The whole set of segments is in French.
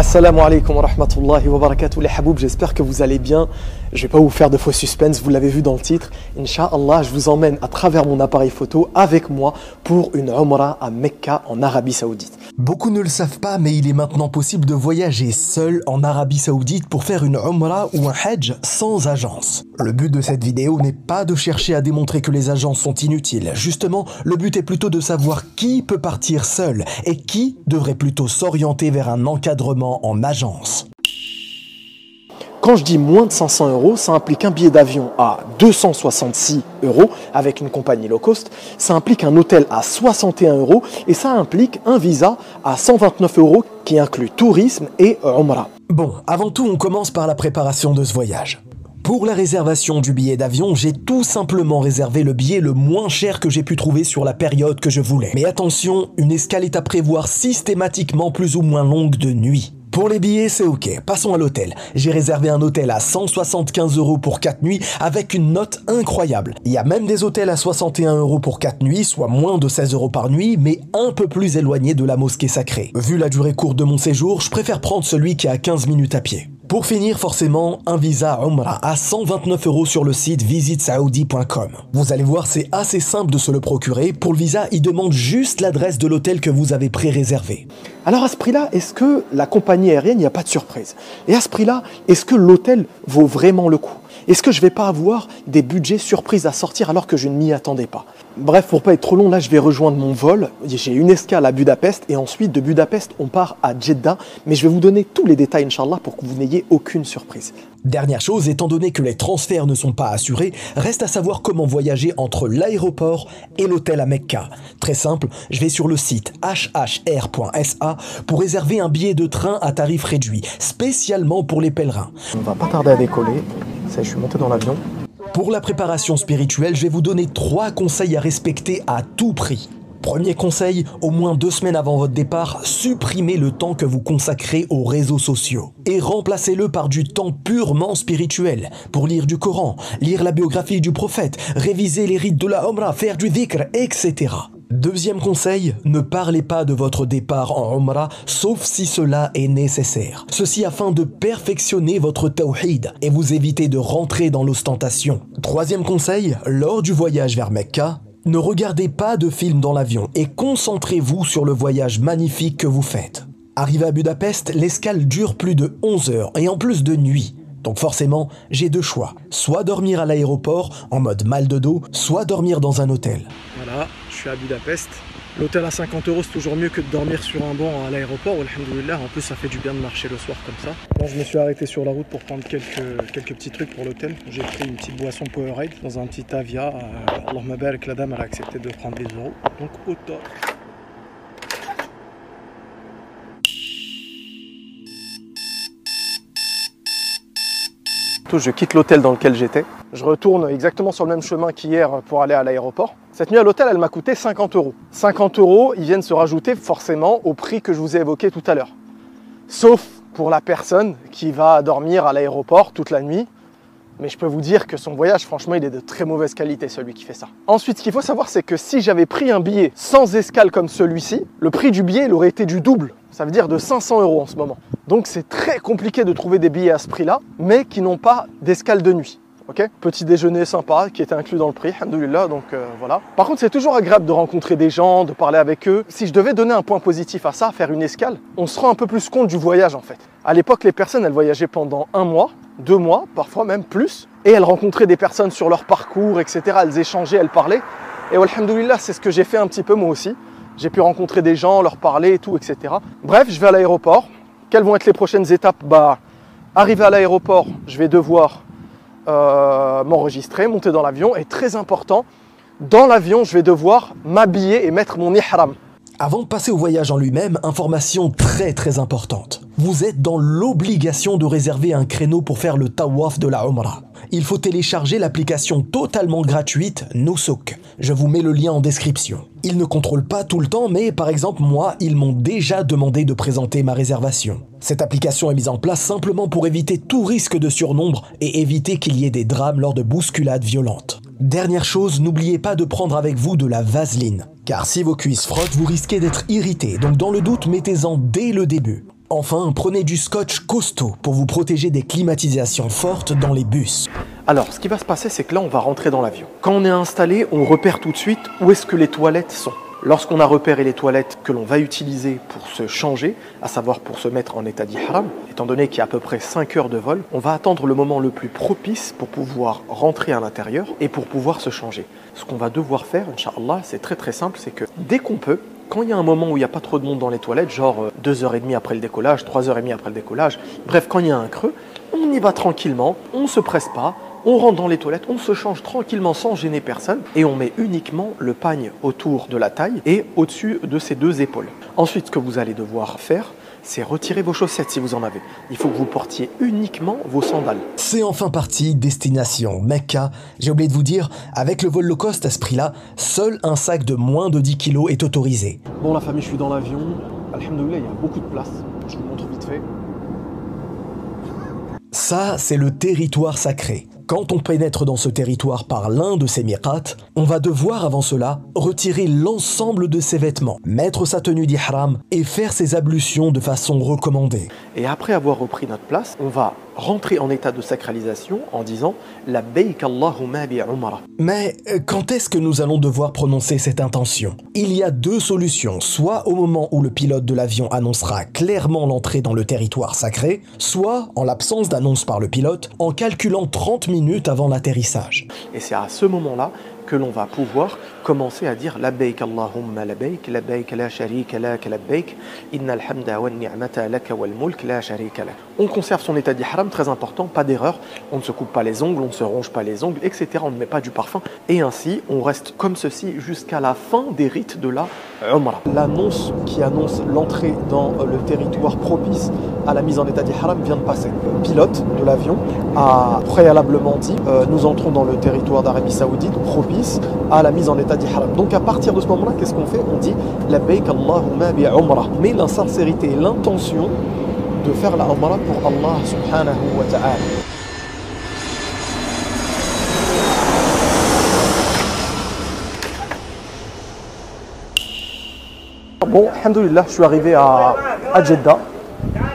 Assalamu alaikum wa rahmatullahi wa barakatuh les haboub, j'espère que vous allez bien. Je vais pas vous faire de faux suspense, vous l'avez vu dans le titre. Inch'Allah, je vous emmène à travers mon appareil photo avec moi pour une Umrah à Mecca en Arabie Saoudite. Beaucoup ne le savent pas, mais il est maintenant possible de voyager seul en Arabie Saoudite pour faire une Umrah ou un Hajj sans agence. Le but de cette vidéo n'est pas de chercher à démontrer que les agences sont inutiles. Justement, le but est plutôt de savoir qui peut partir seul et qui devrait plutôt s'orienter vers un encadrement en agence. Quand je dis moins de 500 euros, ça implique un billet d'avion à 266 euros avec une compagnie low cost, ça implique un hôtel à 61 euros et ça implique un visa à 129 euros qui inclut tourisme et Umrah. Bon, avant tout, on commence par la préparation de ce voyage. Pour la réservation du billet d'avion, j'ai tout simplement réservé le billet le moins cher que j'ai pu trouver sur la période que je voulais. Mais attention, une escale est à prévoir systématiquement plus ou moins longue de nuit. Pour les billets, c'est ok. Passons à l'hôtel. J'ai réservé un hôtel à 175 euros pour 4 nuits avec une note incroyable. Il y a même des hôtels à 61 euros pour 4 nuits, soit moins de 16 euros par nuit, mais un peu plus éloigné de la mosquée sacrée. Vu la durée courte de mon séjour, je préfère prendre celui qui a 15 minutes à pied. Pour finir, forcément, un visa Umrah à 129 euros sur le site visitsaoudi.com. Vous allez voir, c'est assez simple de se le procurer. Pour le visa, il demande juste l'adresse de l'hôtel que vous avez pré-réservé. Alors à ce prix-là, est-ce que la compagnie aérienne, n'y a pas de surprise? Et à ce prix-là, est-ce que l'hôtel vaut vraiment le coup? Est-ce que je ne vais pas avoir des budgets surprises à sortir alors que je ne m'y attendais pas? Bref, pour pas être trop long, là je vais rejoindre mon vol. J'ai une escale à Budapest et ensuite de Budapest on part à Jeddah. Mais je vais vous donner tous les détails, Inch'Allah, pour que vous n'ayez aucune surprise. Dernière chose, étant donné que les transferts ne sont pas assurés, reste à savoir comment voyager entre l'aéroport et l'hôtel à Mecca. Très simple, je vais sur le site hhr.sa pour réserver un billet de train à tarif réduit, spécialement pour les pèlerins. On va pas tarder à décoller. Ça, je suis monté dans l'avion. Pour la préparation spirituelle, je vais vous donner trois conseils à respecter à tout prix. Premier conseil, au moins deux semaines avant votre départ, supprimez le temps que vous consacrez aux réseaux sociaux et remplacez-le par du temps purement spirituel pour lire du Coran, lire la biographie du prophète, réviser les rites de la Umrah, faire du dhikr, etc. Deuxième conseil, ne parlez pas de votre départ en Umrah sauf si cela est nécessaire. Ceci afin de perfectionner votre tawhid et vous éviter de rentrer dans l'ostentation. Troisième conseil, lors du voyage vers Mecca, ne regardez pas de films dans l'avion et concentrez-vous sur le voyage magnifique que vous faites. Arrivé à Budapest, l'escale dure plus de 11 heures et en plus de nuit. Donc forcément, j'ai deux choix. Soit dormir à l'aéroport en mode mal de dos, soit dormir dans un hôtel. Voilà, je suis à Budapest. L'hôtel à 50 euros, c'est toujours mieux que de dormir sur un banc à l'aéroport. En plus, ça fait du bien de marcher le soir comme ça. Je me suis arrêté sur la route pour prendre quelques, quelques petits trucs pour l'hôtel. J'ai pris une petite boisson Powerade dans un petit Avia. Euh, que la dame elle a accepté de prendre des euros. Donc, au top. Je quitte l'hôtel dans lequel j'étais. Je retourne exactement sur le même chemin qu'hier pour aller à l'aéroport. Cette nuit à l'hôtel, elle m'a coûté 50 euros. 50 euros, ils viennent se rajouter forcément au prix que je vous ai évoqué tout à l'heure. Sauf pour la personne qui va dormir à l'aéroport toute la nuit. Mais je peux vous dire que son voyage, franchement, il est de très mauvaise qualité, celui qui fait ça. Ensuite, ce qu'il faut savoir, c'est que si j'avais pris un billet sans escale comme celui-ci, le prix du billet, il aurait été du double. Ça veut dire de 500 euros en ce moment. Donc c'est très compliqué de trouver des billets à ce prix-là, mais qui n'ont pas d'escale de nuit. Petit déjeuner sympa qui était inclus dans le prix, alhamdoulilah, donc euh, voilà. Par contre, c'est toujours agréable de rencontrer des gens, de parler avec eux. Si je devais donner un point positif à ça, faire une escale, on se rend un peu plus compte du voyage en fait. À l'époque, les personnes, elles voyageaient pendant un mois, deux mois, parfois même plus, et elles rencontraient des personnes sur leur parcours, etc. Elles échangeaient, elles parlaient. Et alhamdoulilah, c'est ce que j'ai fait un petit peu moi aussi. J'ai pu rencontrer des gens, leur parler et tout, etc. Bref, je vais à l'aéroport. Quelles vont être les prochaines étapes? Bah, arrivé à l'aéroport, je vais devoir euh, m'enregistrer, monter dans l'avion. Et très important, dans l'avion, je vais devoir m'habiller et mettre mon ihram. Avant de passer au voyage en lui-même, information très très importante. Vous êtes dans l'obligation de réserver un créneau pour faire le tawaf de la Umrah. Il faut télécharger l'application totalement gratuite Nusuk. Je vous mets le lien en description. Ils ne contrôlent pas tout le temps, mais par exemple moi, ils m'ont déjà demandé de présenter ma réservation. Cette application est mise en place simplement pour éviter tout risque de surnombre et éviter qu'il y ait des drames lors de bousculades violentes. Dernière chose, n'oubliez pas de prendre avec vous de la vaseline. Car si vos cuisses frottent, vous risquez d'être irrité, donc dans le doute, mettez-en dès le début. Enfin, prenez du scotch costaud pour vous protéger des climatisations fortes dans les bus. Alors, ce qui va se passer, c'est que là, on va rentrer dans l'avion. Quand on est installé, on repère tout de suite où est-ce que les toilettes sont. Lorsqu'on a repéré les toilettes que l'on va utiliser pour se changer, à savoir pour se mettre en état d'ihram, étant donné qu'il y a à peu près 5 heures de vol, on va attendre le moment le plus propice pour pouvoir rentrer à l'intérieur et pour pouvoir se changer. Ce qu'on va devoir faire, Inch'Allah, c'est très très simple, c'est que dès qu'on peut, quand il y a un moment où il n'y a pas trop de monde dans les toilettes, genre 2h30 après le décollage, 3h30 après le décollage, bref, quand il y a un creux, on y va tranquillement, on ne se presse pas, on rentre dans les toilettes, on se change tranquillement sans gêner personne et on met uniquement le pagne autour de la taille et au-dessus de ses deux épaules. Ensuite, ce que vous allez devoir faire, c'est retirer vos chaussettes si vous en avez. Il faut que vous portiez uniquement vos sandales. C'est enfin parti, destination Mecca. J'ai oublié de vous dire, avec le vol low cost à ce prix-là, seul un sac de moins de 10 kg est autorisé. Bon la famille, je suis dans l'avion. Alhamdoulilah, il y a beaucoup de place. Je vous montre vite fait. Ça, c'est le territoire sacré. Quand on pénètre dans ce territoire par l'un de ces miqats, on va devoir avant cela retirer l'ensemble de ses vêtements, mettre sa tenue d'ihram et faire ses ablutions de façon recommandée. Et après avoir repris notre place, on va rentrer en état de sacralisation en disant la Allahumma bi. Mais euh, quand est-ce que nous allons devoir prononcer cette intention? Il y a deux solutions, soit au moment où le pilote de l'avion annoncera clairement l'entrée dans le territoire sacré, soit en l'absence d'annonce par le pilote en calculant 30 minutes avant l'atterrissage. Et c'est à ce moment-là que l'on va pouvoir commencer à dire Labbaik Allahumma labbaik, labbaik la sharika lak labbaik, innal hamda wa ni'mata wal mulk la sharika lak. On conserve son état d'ihram, très important, pas d'erreur, on ne se coupe pas les ongles, on ne se ronge pas les ongles, etc. On ne met pas du parfum. Et ainsi, on reste comme ceci jusqu'à la fin des rites de la Umrah. L'annonce qui annonce l'entrée dans le territoire propice à la mise en état d'ihram vient de passer. Le pilote de l'avion a préalablement dit euh, nous entrons dans le territoire d'Arabie Saoudite propice à la mise en état Donc à partir de ce moment-là, qu'est-ce qu'on fait? On dit la Allahumma bi umrah. Mais la sincérité et l'intention de faire la umrah pour Allah subhanahu wa ta'ala. Bon, alhamdoulilah, je suis arrivé à, à Jeddah.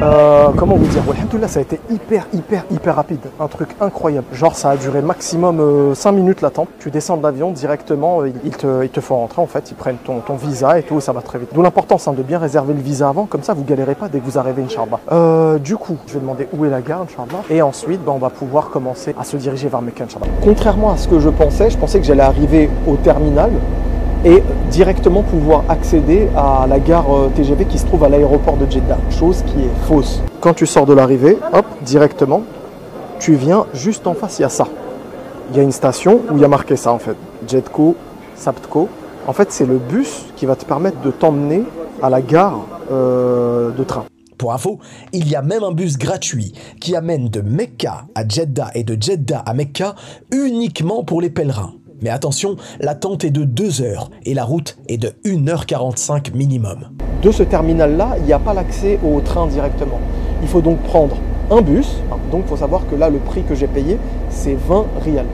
Euh, comment vous dire Alhamdoulilah, ça a été hyper, hyper, hyper rapide. Un truc incroyable. Genre, ça a duré maximum 5 euh, minutes l'attente. Tu descends de l'avion directement, euh, ils te, ils font rentrer en fait. Ils prennent ton, visa et tout, ça va très vite. D'où l'importance hein, de bien réserver le visa avant, comme ça vous galérez pas dès que vous arrivez, Inch'Allah. Euh, du coup, je vais demander où est la gare, Inch'Allah. Et ensuite, ben, on va pouvoir commencer à se diriger vers Mecca. Contrairement à ce que je pensais, je pensais que j'allais arriver au terminal et directement pouvoir accéder à la gare euh, TGV qui se trouve à l'aéroport de Jeddah, chose qui est fausse. Quand tu sors de l'arrivée, hop, directement, tu viens juste en face, il y a ça. Il y a une station où il y a marqué ça en fait, Jetco, Saptco. En fait, c'est le bus qui va te permettre de t'emmener à la gare euh, de train. Pour info, il y a même un bus gratuit qui amène de Mecca à Jeddah et de Jeddah à Mecca uniquement pour les pèlerins. Mais attention, l'attente est de 2 heures et la route est de 1h45 minimum. De ce terminal-là, il n'y a pas l'accès au train directement. Il faut donc prendre un bus. Donc il faut savoir que là, le prix que j'ai payé, c'est 20 rials.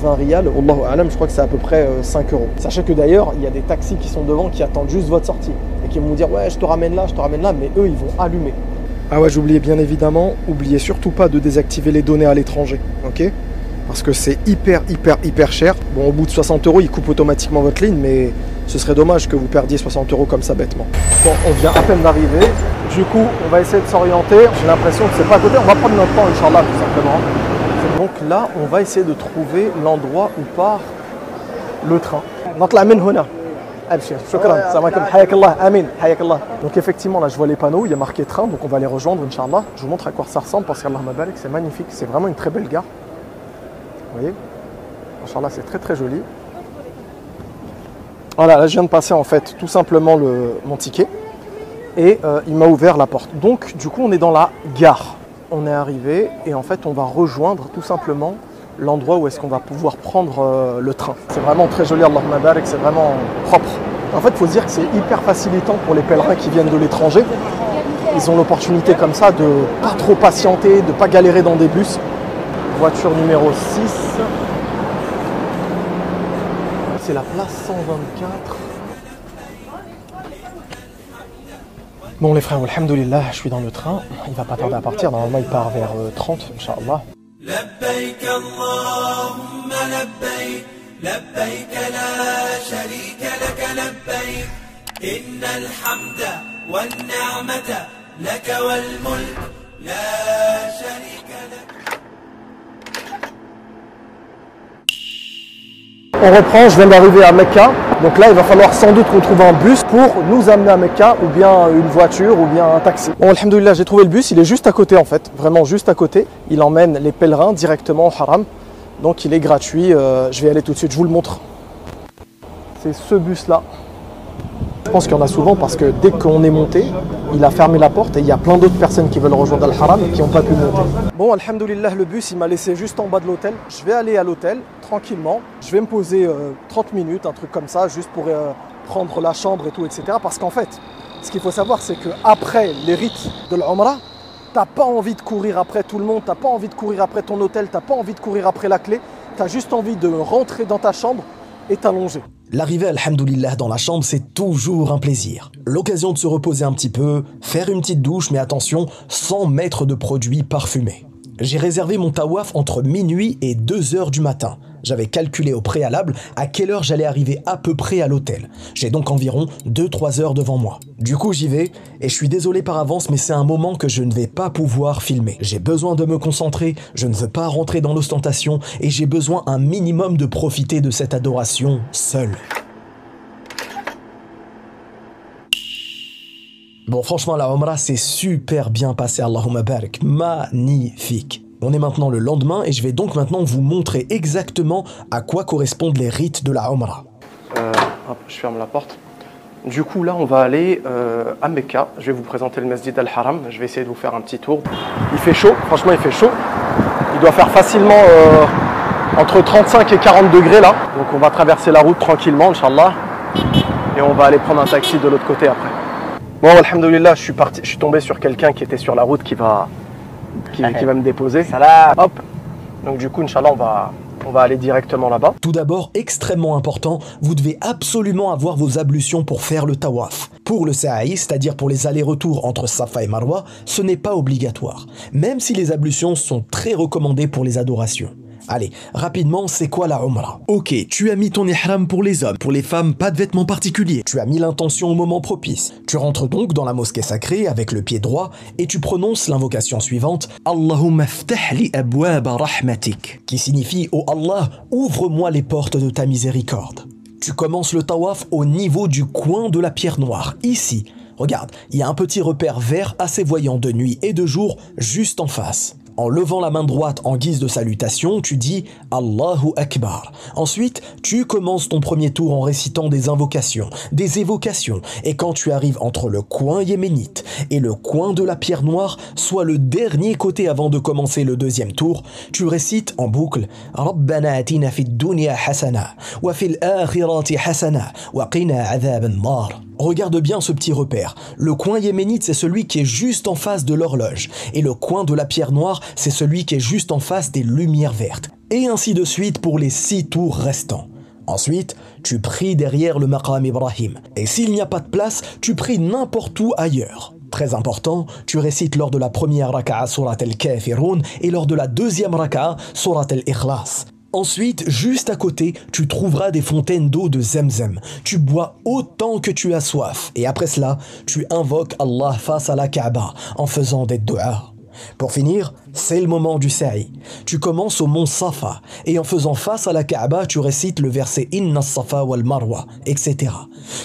20 rials, Allahu je crois que c'est à peu près 5 euh, euros. Sachez que d'ailleurs, il y a des taxis qui sont devant qui attendent juste votre sortie et qui vont vous dire Ouais, je te ramène là, je te ramène là, mais eux, ils vont allumer. Ah ouais, j'oubliais bien évidemment, oubliez surtout pas de désactiver les données à l'étranger, ok? Parce que c'est hyper, hyper, hyper cher. Bon, au bout de 60 euros, il coupe automatiquement votre ligne, mais ce serait dommage que vous perdiez 60 euros comme ça bêtement. Bon, on vient à peine d'arriver. Du coup, on va essayer de s'orienter. J'ai l'impression que c'est pas à côté. On va prendre notre temps, Inch'Allah, tout simplement. Donc là, on va essayer de trouver l'endroit où part le train. Donc effectivement là je vois les panneaux, il y a marqué train, donc on va les rejoindre Inch'Allah. Je vous montre à quoi ça ressemble parce qu'Allah c'est magnifique, c'est vraiment une très belle gare. Vous voyez c'est très très joli. Voilà, là je viens de passer en fait tout simplement le, mon ticket et euh, il m'a ouvert la porte. Donc du coup on est dans la gare. On est arrivé et en fait on va rejoindre tout simplement l'endroit où est-ce qu'on va pouvoir prendre euh, le train. C'est vraiment très joli, Allah et c'est vraiment propre. En fait, il faut se dire que c'est hyper facilitant pour les pèlerins qui viennent de l'étranger. Ils ont l'opportunité comme ça de pas trop patienter, de pas galérer dans des bus voiture numéro 6. C'est la place 124. Bon les frères, alhamdoulilah, je suis dans le train, il va pas tarder à partir, normalement il part vers 30, euh, Inch'Allah. On reprend, je viens d'arriver à Mecca. Donc là, il va falloir sans doute qu'on trouve un bus pour nous amener à Mecca, ou bien une voiture, ou bien un taxi. Bon, alhamdoulilah, j'ai trouvé le bus, il est juste à côté en fait, vraiment juste à côté. Il emmène les pèlerins directement au haram. Donc il est gratuit, euh, je vais aller tout de suite, je vous le montre. C'est ce bus là. Je pense qu'il y en a souvent parce que dès qu'on est monté, il a fermé la porte et il y a plein d'autres personnes qui veulent rejoindre Al-Haram et qui n'ont pas pu monter. Bon, alhamdoulilah, le bus, il m'a laissé juste en bas de l'hôtel. Je vais aller à l'hôtel tranquillement. Je vais me poser 30 euh, minutes, un truc comme ça, juste pour euh, prendre la chambre et tout, etc. Parce qu'en fait, ce qu'il faut savoir, c'est qu'après les rites de l'Umrah, t'as pas envie de courir après tout le monde, t'as pas envie de courir après ton hôtel, t'as pas envie de courir après la clé, tu as juste envie de rentrer dans ta chambre L'arrivée, alhamdoulilah, dans la chambre, c'est toujours un plaisir. L'occasion de se reposer un petit peu, faire une petite douche, mais attention, sans mettre de produits parfumés. J'ai réservé mon tawaf entre minuit et 2 heures du matin. J'avais calculé au préalable à quelle heure j'allais arriver à peu près à l'hôtel. J'ai donc environ 2-3 heures devant moi. Du coup, j'y vais et je suis désolé par avance, mais c'est un moment que je ne vais pas pouvoir filmer. J'ai besoin de me concentrer, je ne veux pas rentrer dans l'ostentation et j'ai besoin un minimum de profiter de cette adoration seul. Bon, franchement, la Umrah s'est super bien passé, Allahumma barik. Magnifique. On est maintenant le lendemain et je vais donc maintenant vous montrer exactement à quoi correspondent les rites de la Umrah. Euh, hop, je ferme la porte. Du coup, là, on va aller euh, à Mecca. Je vais vous présenter le Masjid al-Haram. Je vais essayer de vous faire un petit tour. Il fait chaud, franchement, il fait chaud. Il doit faire facilement euh, entre 35 et 40 degrés là. Donc, on va traverser la route tranquillement, Inch'Allah. Et on va aller prendre un taxi de l'autre côté après. Bon, alhamdoulilah, je parti, je suis tombé sur quelqu'un qui était sur la route qui va, qui, va me déposer. Salam. Hop. Donc du coup, Inch'Allah, on va, on va aller directement là-bas. Tout d'abord, extrêmement important, vous devez absolument avoir vos ablutions pour faire le tawaf. Pour le sa'i, c'est-à-dire pour les allers-retours entre Safa et Marwa, ce n'est pas obligatoire, même si les ablutions sont très recommandées pour les adorations. Allez, rapidement, c'est quoi la Umrah? Ok, tu as mis ton ihram pour les hommes, pour les femmes, pas de vêtements particuliers. Tu as mis l'intention au moment propice. Tu rentres donc dans la mosquée sacrée avec le pied droit et tu prononces l'invocation suivante Allahumma li rahmatik, qui signifie Oh Allah, ouvre-moi les portes de ta miséricorde. Tu commences le tawaf au niveau du coin de la pierre noire, ici. Regarde, il y a un petit repère vert assez voyant de nuit et de jour juste en face. En levant la main droite en guise de salutation, tu dis Allahu Akbar. Ensuite, tu commences ton premier tour en récitant des invocations, des évocations, et quand tu arrives entre le coin yéménite et le coin de la pierre noire, soit le dernier côté avant de commencer le deuxième tour, tu récites en boucle Rabbana atina fid dunya hasana, wa fil akhirati hasana, wa qina nar. Regarde bien ce petit repère. Le coin yéménite, c'est celui qui est juste en face de l'horloge. Et le coin de la pierre noire, c'est celui qui est juste en face des lumières vertes. Et ainsi de suite pour les six tours restants. Ensuite, tu pries derrière le maqam Ibrahim. Et s'il n'y a pas de place, tu pries n'importe où ailleurs. Très important, tu récites lors de la première raka'a surat al-Kafirun et lors de la deuxième raka'a surat al-Ikhlas. Ensuite, juste à côté, tu trouveras des fontaines d'eau de Zemzem. Tu bois autant que tu as soif. Et après cela, tu invoques Allah face à la Kaaba en faisant des doigts. Pour finir, c'est le moment du sa'i. Tu commences au mont Safa et en faisant face à la Kaaba, tu récites le verset Inna Safa wal Marwa, etc.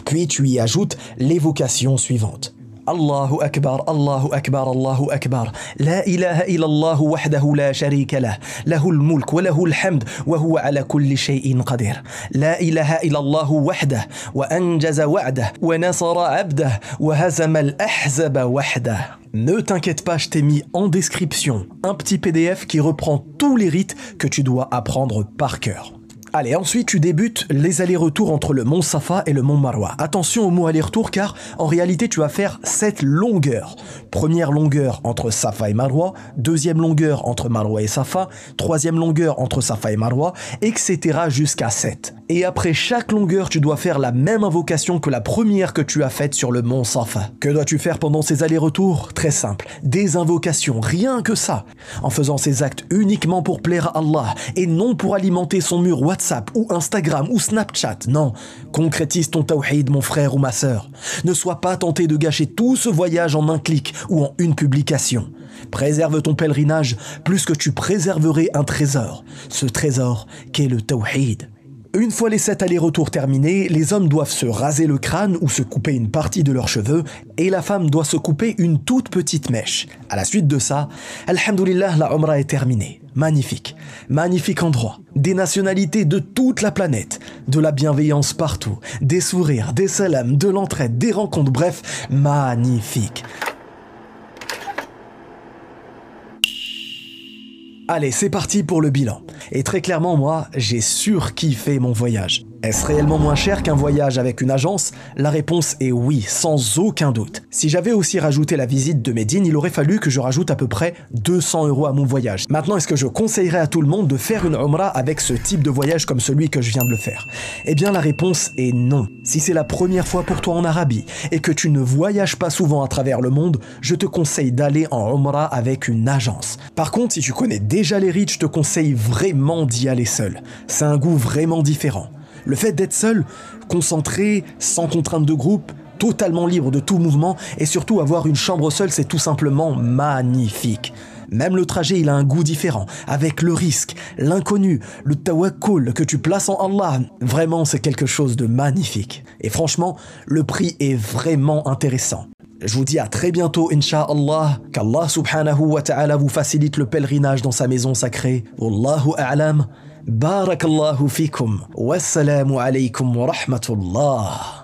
Puis tu y ajoutes l'évocation suivante. الله أكبر الله أكبر الله أكبر. لا إله إلا الله وحده لا شريك له له الملك وله الحمد وهو على كل شيء قدير. لا إله إلا الله وحده وأنجز وعده ونصر عبده وهزم الأحزب وحده. Ne t'inquiète pas, je t'ai mis en description un petit PDF qui reprend tous les rites que tu dois apprendre par cœur. Allez, ensuite tu débutes les allers-retours entre le mont Safa et le mont Marwa. Attention au mot aller-retour car en réalité tu vas faire cette longueur. Première longueur entre Safa et Marwa, deuxième longueur entre Marwa et Safa, troisième longueur entre Safa et Marwa, etc. jusqu'à 7. Et après chaque longueur, tu dois faire la même invocation que la première que tu as faite sur le mont Safa. Que dois-tu faire pendant ces allers-retours? Très simple, des invocations, rien que ça. En faisant ces actes uniquement pour plaire à Allah et non pour alimenter son mur WhatsApp ou Instagram ou Snapchat. Non, concrétise ton tawhid mon frère ou ma sœur. Ne sois pas tenté de gâcher tout ce voyage en un clic ou en une publication. Préserve ton pèlerinage plus que tu préserverais un trésor. Ce trésor qu'est le tawhid. Une fois les sept allers-retours terminés, les hommes doivent se raser le crâne ou se couper une partie de leurs cheveux et la femme doit se couper une toute petite mèche. À la suite de ça, Alhamdulillah, la Umrah est terminée. Magnifique, magnifique endroit. Des nationalités de toute la planète, de la bienveillance partout, des sourires, des salams, de l'entraide, des rencontres, bref, magnifique. Allez, c'est parti pour le bilan. Et très clairement, moi, j'ai surkiffé mon voyage. Est-ce réellement moins cher qu'un voyage avec une agence? La réponse est oui, sans aucun doute. Si j'avais aussi rajouté la visite de Médine, il aurait fallu que je rajoute à peu près 200 euros à mon voyage. Maintenant, est-ce que je conseillerais à tout le monde de faire une Umrah avec ce type de voyage comme celui que je viens de le faire? Eh bien, la réponse est non. Si c'est la première fois pour toi en Arabie et que tu ne voyages pas souvent à travers le monde, je te conseille d'aller en Umrah avec une agence. Par contre, si tu connais déjà les rites, je te conseille vraiment d'y aller seul. C'est un goût vraiment différent. Le fait d'être seul, concentré, sans contrainte de groupe, totalement libre de tout mouvement et surtout avoir une chambre seule, c'est tout simplement magnifique. Même le trajet, il a un goût différent, avec le risque, l'inconnu, le tawakkul que tu places en Allah. Vraiment, c'est quelque chose de magnifique. Et franchement, le prix est vraiment intéressant. Je vous dis à très bientôt, Inch'Allah, qu'Allah subhanahu wa ta'ala vous facilite le pèlerinage dans sa maison sacrée. Wallahu a'lam. بارك الله فيكم والسلام عليكم ورحمة الله.